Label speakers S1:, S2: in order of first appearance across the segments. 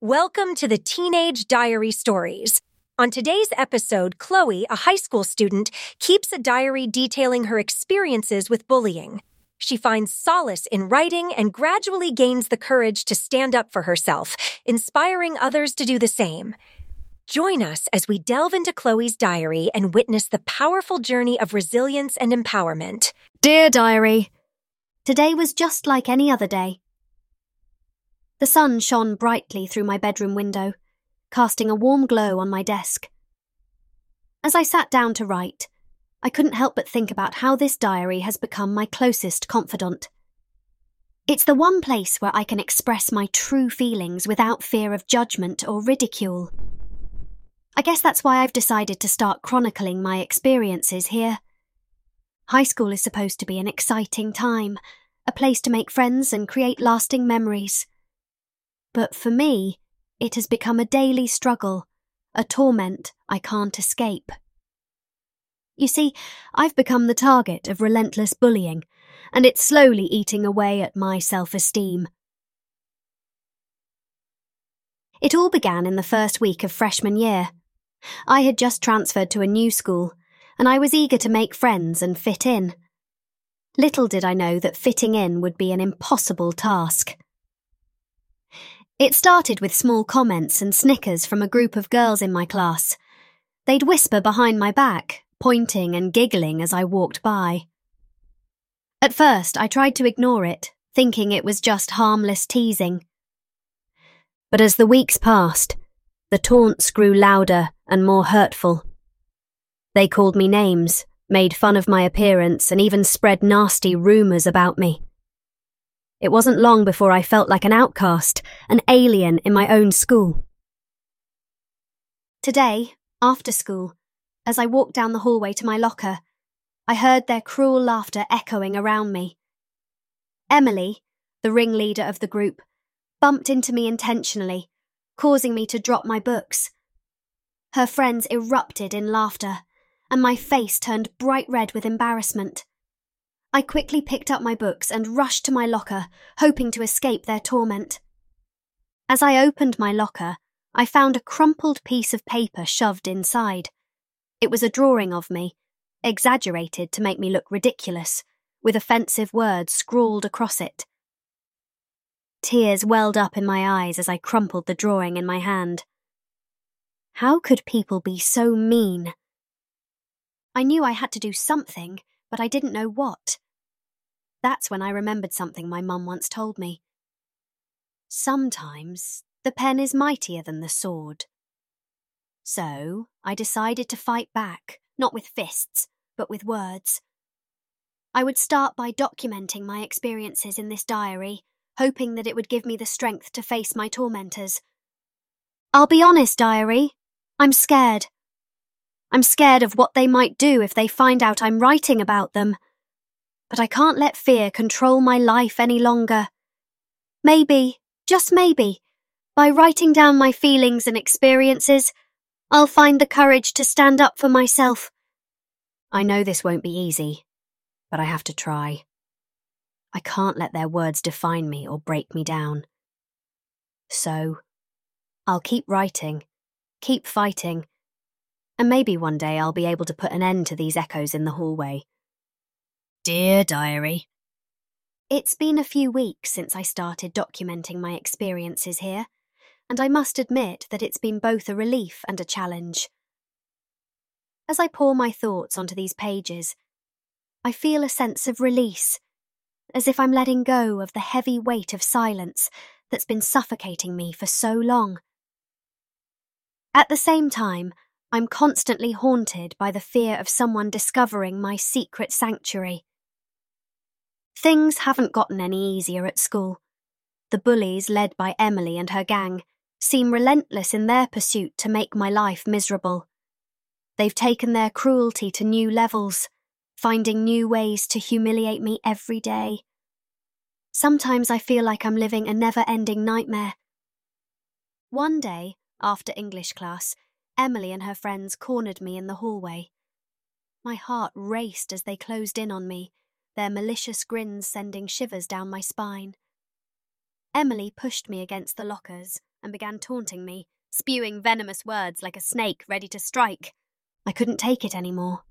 S1: Welcome to the Teenage Diary Stories. On today's episode, Chloe, a high school student, keeps a diary detailing her experiences with bullying. She finds solace in writing and gradually gains the courage to stand up for herself, inspiring others to do the same. Join us as we delve into Chloe's diary and witness the powerful journey of resilience and empowerment.
S2: Dear Diary, Today was just like any other day. The sun shone brightly through my bedroom window, casting a warm glow on my desk. As I sat down to write, I couldn't help but think about how this diary has become my closest confidant. It's the one place where I can express my true feelings without fear of judgment or ridicule. I guess that's why I've decided to start chronicling my experiences here. High school is supposed to be an exciting time, a place to make friends and create lasting memories. But for me, it has become a daily struggle, a torment I can't escape. You see, I've become the target of relentless bullying, and it's slowly eating away at my self esteem. It all began in the first week of freshman year. I had just transferred to a new school, and I was eager to make friends and fit in. Little did I know that fitting in would be an impossible task. It started with small comments and snickers from a group of girls in my class. They'd whisper behind my back, pointing and giggling as I walked by. At first, I tried to ignore it, thinking it was just harmless teasing. But as the weeks passed, the taunts grew louder and more hurtful. They called me names, made fun of my appearance, and even spread nasty rumours about me. It wasn't long before I felt like an outcast, an alien in my own school. Today, after school, as I walked down the hallway to my locker, I heard their cruel laughter echoing around me. Emily, the ringleader of the group, bumped into me intentionally, causing me to drop my books. Her friends erupted in laughter, and my face turned bright red with embarrassment. I quickly picked up my books and rushed to my locker, hoping to escape their torment. As I opened my locker, I found a crumpled piece of paper shoved inside. It was a drawing of me, exaggerated to make me look ridiculous, with offensive words scrawled across it. Tears welled up in my eyes as I crumpled the drawing in my hand. How could people be so mean? I knew I had to do something, but I didn't know what. That's when I remembered something my mum once told me. Sometimes the pen is mightier than the sword. So I decided to fight back, not with fists, but with words. I would start by documenting my experiences in this diary, hoping that it would give me the strength to face my tormentors. I'll be honest, diary. I'm scared. I'm scared of what they might do if they find out I'm writing about them. But I can't let fear control my life any longer. Maybe, just maybe, by writing down my feelings and experiences, I'll find the courage to stand up for myself. I know this won't be easy, but I have to try. I can't let their words define me or break me down. So, I'll keep writing, keep fighting, and maybe one day I'll be able to put an end to these echoes in the hallway. Dear Diary, It's been a few weeks since I started documenting my experiences here, and I must admit that it's been both a relief and a challenge. As I pour my thoughts onto these pages, I feel a sense of release, as if I'm letting go of the heavy weight of silence that's been suffocating me for so long. At the same time, I'm constantly haunted by the fear of someone discovering my secret sanctuary. Things haven't gotten any easier at school. The bullies, led by Emily and her gang, seem relentless in their pursuit to make my life miserable. They've taken their cruelty to new levels, finding new ways to humiliate me every day. Sometimes I feel like I'm living a never ending nightmare. One day, after English class, Emily and her friends cornered me in the hallway. My heart raced as they closed in on me, their malicious grins sending shivers down my spine. Emily pushed me against the lockers, and began taunting me, spewing venomous words like a snake ready to strike. I couldn't take it anymore.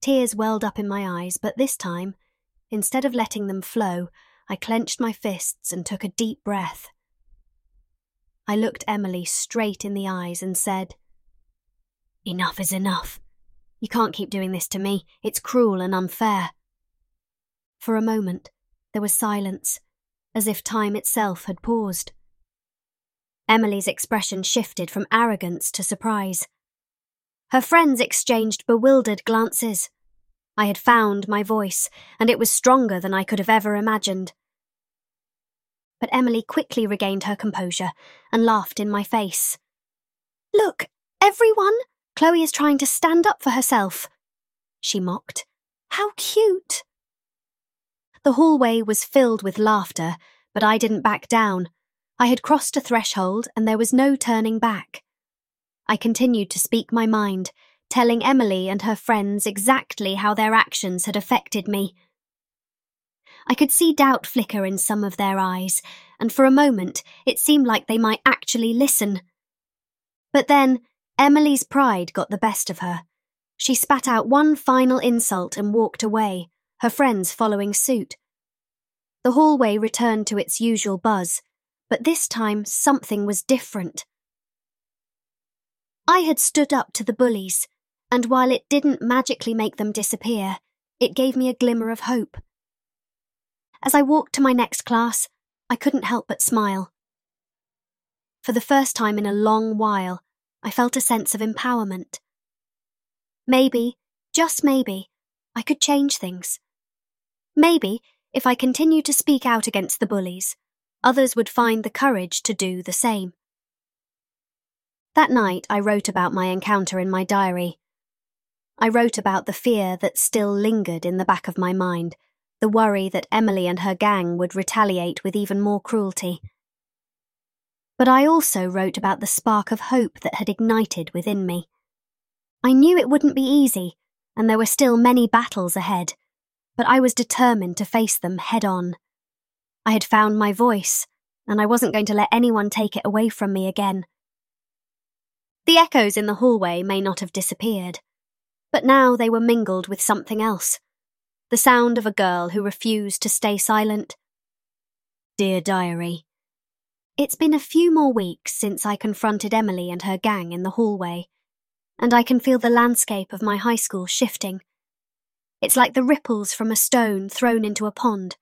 S2: Tears welled up in my eyes, but this time, instead of letting them flow, I clenched my fists and took a deep breath. I looked Emily straight in the eyes and said, Enough is enough. You can't keep doing this to me. It's cruel and unfair. For a moment, there was silence, as if time itself had paused. Emily's expression shifted from arrogance to surprise. Her friends exchanged bewildered glances. I had found my voice, and it was stronger than I could have ever imagined. But Emily quickly regained her composure and laughed in my face. Look, everyone! Chloe is trying to stand up for herself. She mocked. How cute! The hallway was filled with laughter, but I didn't back down. I had crossed a threshold and there was no turning back. I continued to speak my mind, telling Emily and her friends exactly how their actions had affected me. I could see doubt flicker in some of their eyes, and for a moment it seemed like they might actually listen. But then Emily's pride got the best of her. She spat out one final insult and walked away, her friends following suit. The hallway returned to its usual buzz, but this time something was different. I had stood up to the bullies, and while it didn't magically make them disappear, it gave me a glimmer of hope. As I walked to my next class, I couldn't help but smile. For the first time in a long while, I felt a sense of empowerment. Maybe, just maybe, I could change things. Maybe, if I continued to speak out against the bullies, others would find the courage to do the same. That night, I wrote about my encounter in my diary. I wrote about the fear that still lingered in the back of my mind, the worry that Emily and her gang would retaliate with even more cruelty. But I also wrote about the spark of hope that had ignited within me. I knew it wouldn't be easy, and there were still many battles ahead, but I was determined to face them head on. I had found my voice, and I wasn't going to let anyone take it away from me again. The echoes in the hallway may not have disappeared, but now they were mingled with something else the sound of a girl who refused to stay silent. Dear Diary, it's been a few more weeks since I confronted Emily and her gang in the hallway, and I can feel the landscape of my high school shifting. It's like the ripples from a stone thrown into a pond,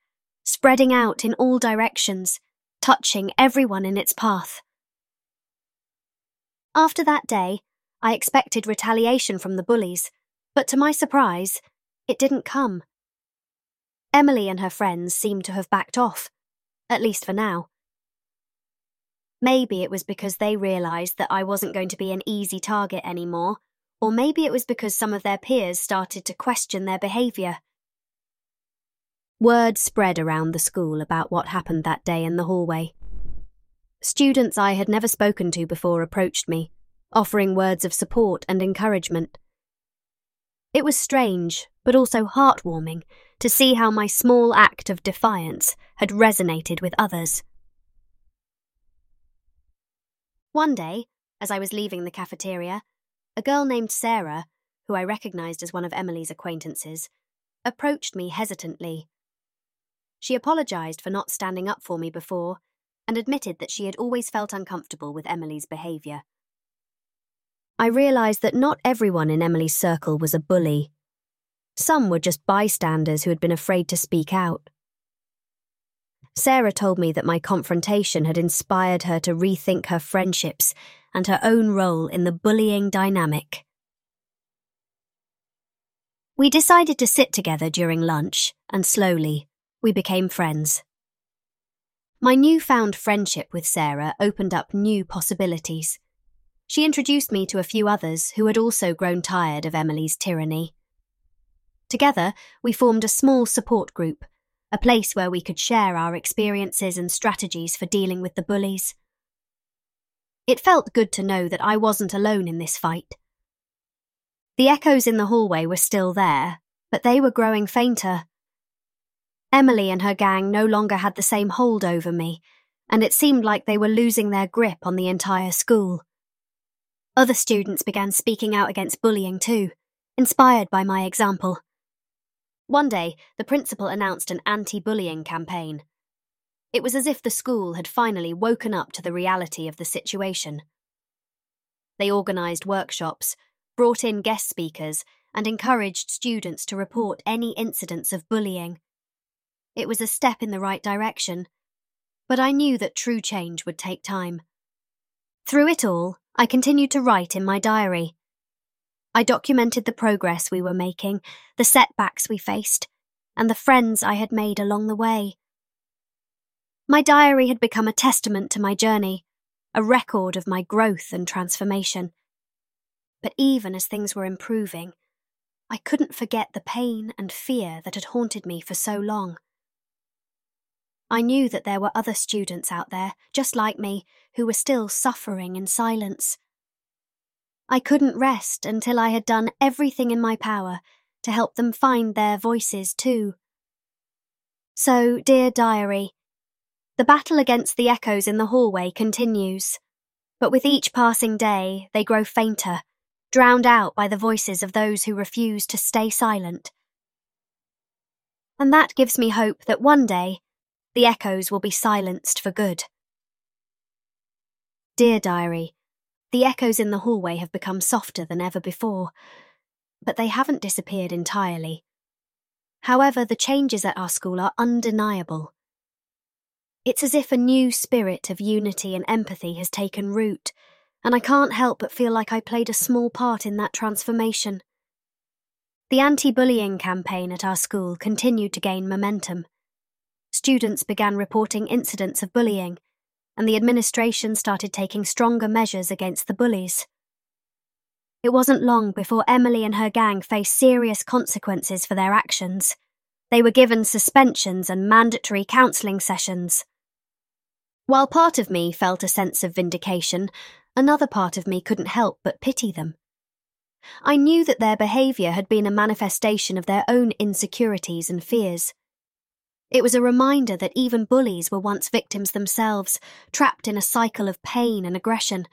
S2: spreading out in all directions, touching everyone in its path. After that day, I expected retaliation from the bullies, but to my surprise, it didn't come. Emily and her friends seemed to have backed off, at least for now. Maybe it was because they realised that I wasn't going to be an easy target anymore, or maybe it was because some of their peers started to question their behaviour. Word spread around the school about what happened that day in the hallway. Students I had never spoken to before approached me, offering words of support and encouragement. It was strange, but also heartwarming, to see how my small act of defiance had resonated with others. One day, as I was leaving the cafeteria, a girl named Sarah, who I recognized as one of Emily's acquaintances, approached me hesitantly. She apologized for not standing up for me before and admitted that she had always felt uncomfortable with Emily's behavior. I realized that not everyone in Emily's circle was a bully. Some were just bystanders who had been afraid to speak out. Sarah told me that my confrontation had inspired her to rethink her friendships and her own role in the bullying dynamic. We decided to sit together during lunch, and slowly, we became friends. My newfound friendship with Sarah opened up new possibilities. She introduced me to a few others who had also grown tired of Emily's tyranny. Together, we formed a small support group a place where we could share our experiences and strategies for dealing with the bullies. It felt good to know that I wasn't alone in this fight. The echoes in the hallway were still there, but they were growing fainter. Emily and her gang no longer had the same hold over me, and it seemed like they were losing their grip on the entire school. Other students began speaking out against bullying too, inspired by my example. One day, the principal announced an anti bullying campaign. It was as if the school had finally woken up to the reality of the situation. They organised workshops, brought in guest speakers, and encouraged students to report any incidents of bullying. It was a step in the right direction, but I knew that true change would take time. Through it all, I continued to write in my diary. I documented the progress we were making, the setbacks we faced, and the friends I had made along the way. My diary had become a testament to my journey, a record of my growth and transformation. But even as things were improving, I couldn't forget the pain and fear that had haunted me for so long. I knew that there were other students out there, just like me, who were still suffering in silence. I couldn't rest until I had done everything in my power to help them find their voices too. So, dear diary, the battle against the echoes in the hallway continues, but with each passing day they grow fainter, drowned out by the voices of those who refuse to stay silent. And that gives me hope that one day the echoes will be silenced for good. Dear Diary, the echoes in the hallway have become softer than ever before, but they haven't disappeared entirely. However, the changes at our school are undeniable. It's as if a new spirit of unity and empathy has taken root, and I can't help but feel like I played a small part in that transformation. The anti bullying campaign at our school continued to gain momentum. Students began reporting incidents of bullying, and the administration started taking stronger measures against the bullies. It wasn't long before Emily and her gang faced serious consequences for their actions. They were given suspensions and mandatory counselling sessions. While part of me felt a sense of vindication, another part of me couldn't help but pity them. I knew that their behaviour had been a manifestation of their own insecurities and fears. It was a reminder that even bullies were once victims themselves, trapped in a cycle of pain and aggression.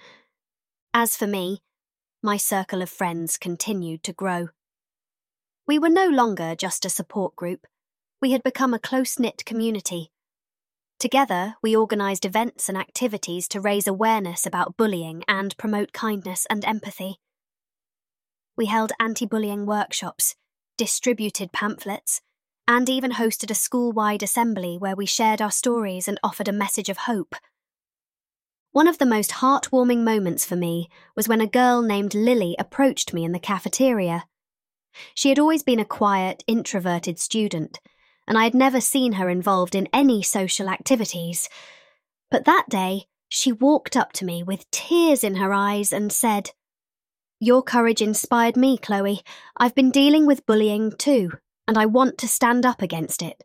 S2: As for me, my circle of friends continued to grow. We were no longer just a support group, we had become a close knit community Together, we organised events and activities to raise awareness about bullying and promote kindness and empathy. We held anti bullying workshops, distributed pamphlets, and even hosted a school wide assembly where we shared our stories and offered a message of hope. One of the most heartwarming moments for me was when a girl named Lily approached me in the cafeteria. She had always been a quiet, introverted student and I had never seen her involved in any social activities. But that day, she walked up to me with tears in her eyes and said, Your courage inspired me, Chloe. I've been dealing with bullying too, and I want to stand up against it.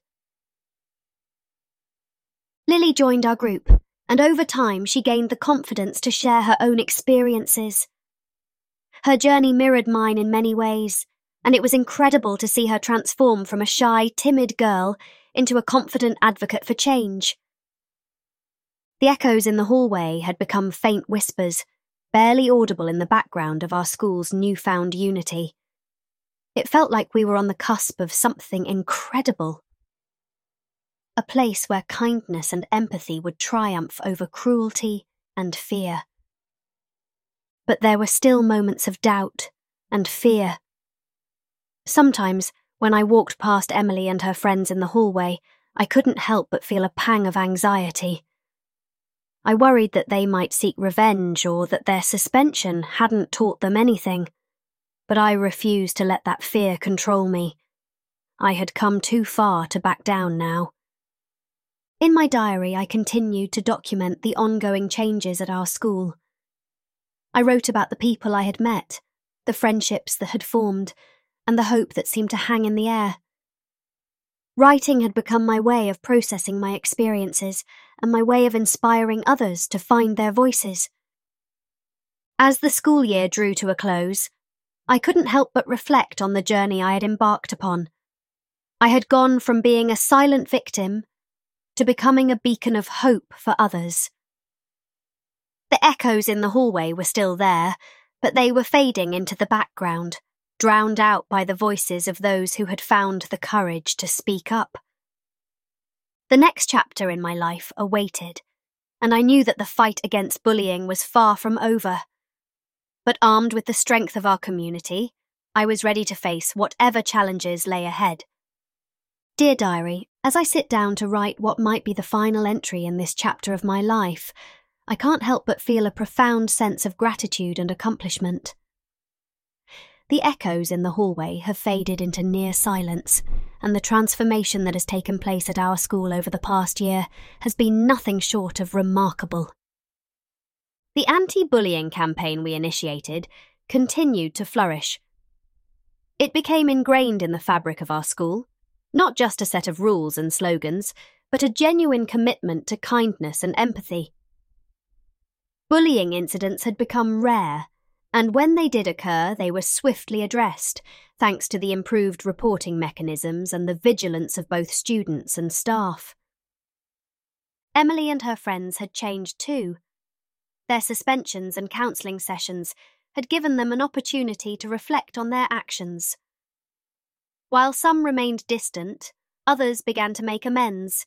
S2: Lily joined our group, and over time she gained the confidence to share her own experiences. Her journey mirrored mine in many ways, and it was incredible to see her transform from a shy, timid girl into a confident advocate for change. The echoes in the hallway had become faint whispers, barely audible in the background of our school's newfound unity. It felt like we were on the cusp of something incredible. A place where kindness and empathy would triumph over cruelty and fear. But there were still moments of doubt and fear Sometimes, when I walked past Emily and her friends in the hallway, I couldn't help but feel a pang of anxiety. I worried that they might seek revenge or that their suspension hadn't taught them anything. But I refused to let that fear control me. I had come too far to back down now. In my diary, I continued to document the ongoing changes at our school. I wrote about the people I had met, the friendships that had formed, and the hope that seemed to hang in the air. Writing had become my way of processing my experiences and my way of inspiring others to find their voices. As the school year drew to a close, I couldn't help but reflect on the journey I had embarked upon. I had gone from being a silent victim to becoming a beacon of hope for others. The echoes in the hallway were still there, but they were fading into the background, drowned out by the voices of those who had found the courage to speak up. The next chapter in my life awaited, and I knew that the fight against bullying was far from over. But armed with the strength of our community, I was ready to face whatever challenges lay ahead. Dear Diary, as I sit down to write what might be the final entry in this chapter of my life, I can't help but feel a profound sense of gratitude and accomplishment. The echoes in the hallway have faded into near silence, and the transformation that has taken place at our school over the past year has been nothing short of remarkable. The anti bullying campaign we initiated continued to flourish. It became ingrained in the fabric of our school, not just a set of rules and slogans, but a genuine commitment to kindness and empathy. Bullying incidents had become rare, and when they did occur, they were swiftly addressed, thanks to the improved reporting mechanisms and the vigilance of both students and staff. Emily and her friends had changed too. Their suspensions and counselling sessions had given them an opportunity to reflect on their actions. While some remained distant, others began to make amends,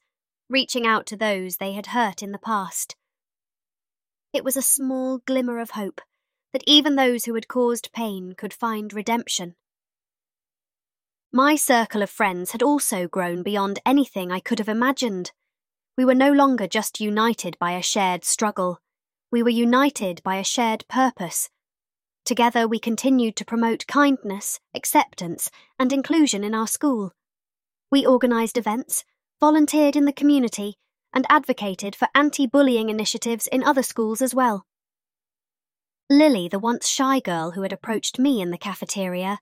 S2: reaching out to those they had hurt in the past. It was a small glimmer of hope that even those who had caused pain could find redemption. My circle of friends had also grown beyond anything I could have imagined. We were no longer just united by a shared struggle, we were united by a shared purpose. Together, we continued to promote kindness, acceptance, and inclusion in our school. We organised events, volunteered in the community, and advocated for anti bullying initiatives in other schools as well. Lily, the once shy girl who had approached me in the cafeteria,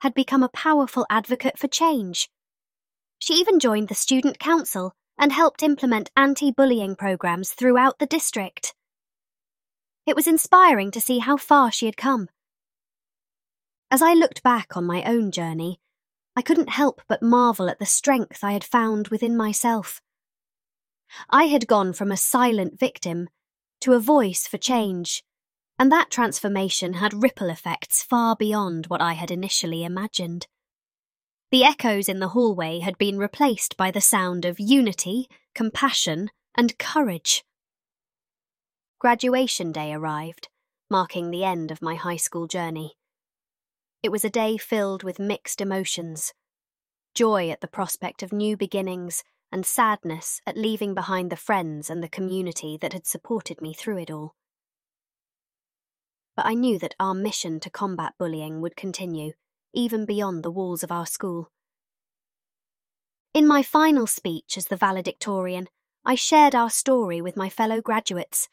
S2: had become a powerful advocate for change. She even joined the student council and helped implement anti bullying programs throughout the district. It was inspiring to see how far she had come. As I looked back on my own journey, I couldn't help but marvel at the strength I had found within myself. I had gone from a silent victim to a voice for change, and that transformation had ripple effects far beyond what I had initially imagined. The echoes in the hallway had been replaced by the sound of unity, compassion, and courage. Graduation day arrived, marking the end of my high school journey. It was a day filled with mixed emotions joy at the prospect of new beginnings and sadness at leaving behind the friends and the community that had supported me through it all. But I knew that our mission to combat bullying would continue, even beyond the walls of our school. In my final speech as the valedictorian, I shared our story with my fellow graduates.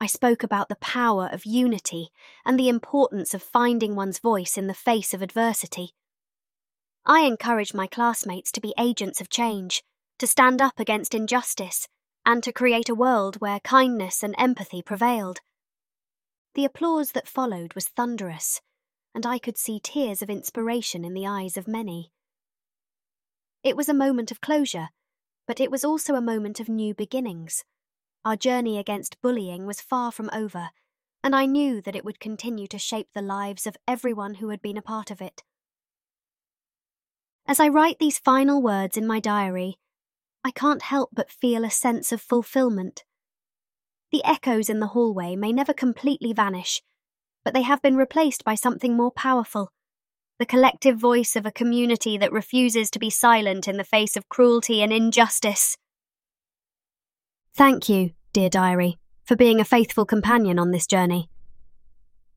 S2: I spoke about the power of unity and the importance of finding one's voice in the face of adversity. I encouraged my classmates to be agents of change, to stand up against injustice, and to create a world where kindness and empathy prevailed. The applause that followed was thunderous, and I could see tears of inspiration in the eyes of many. It was a moment of closure, but it was also a moment of new beginnings. Our journey against bullying was far from over, and I knew that it would continue to shape the lives of everyone who had been a part of it. As I write these final words in my diary, I can't help but feel a sense of fulfillment. The echoes in the hallway may never completely vanish, but they have been replaced by something more powerful the collective voice of a community that refuses to be silent in the face of cruelty and injustice. Thank you, dear diary, for being a faithful companion on this journey.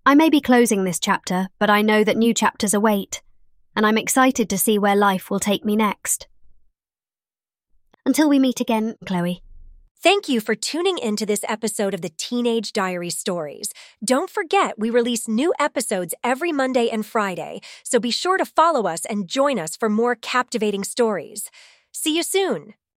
S2: I may be closing this chapter, but I know that new chapters await, and I'm excited to see where life will take me next. Until we meet again, Chloe.
S1: Thank you for tuning into this episode of the Teenage Diary Stories. Don't forget, we release new episodes every Monday and Friday, so be sure to follow us and join us for more captivating stories. See you soon.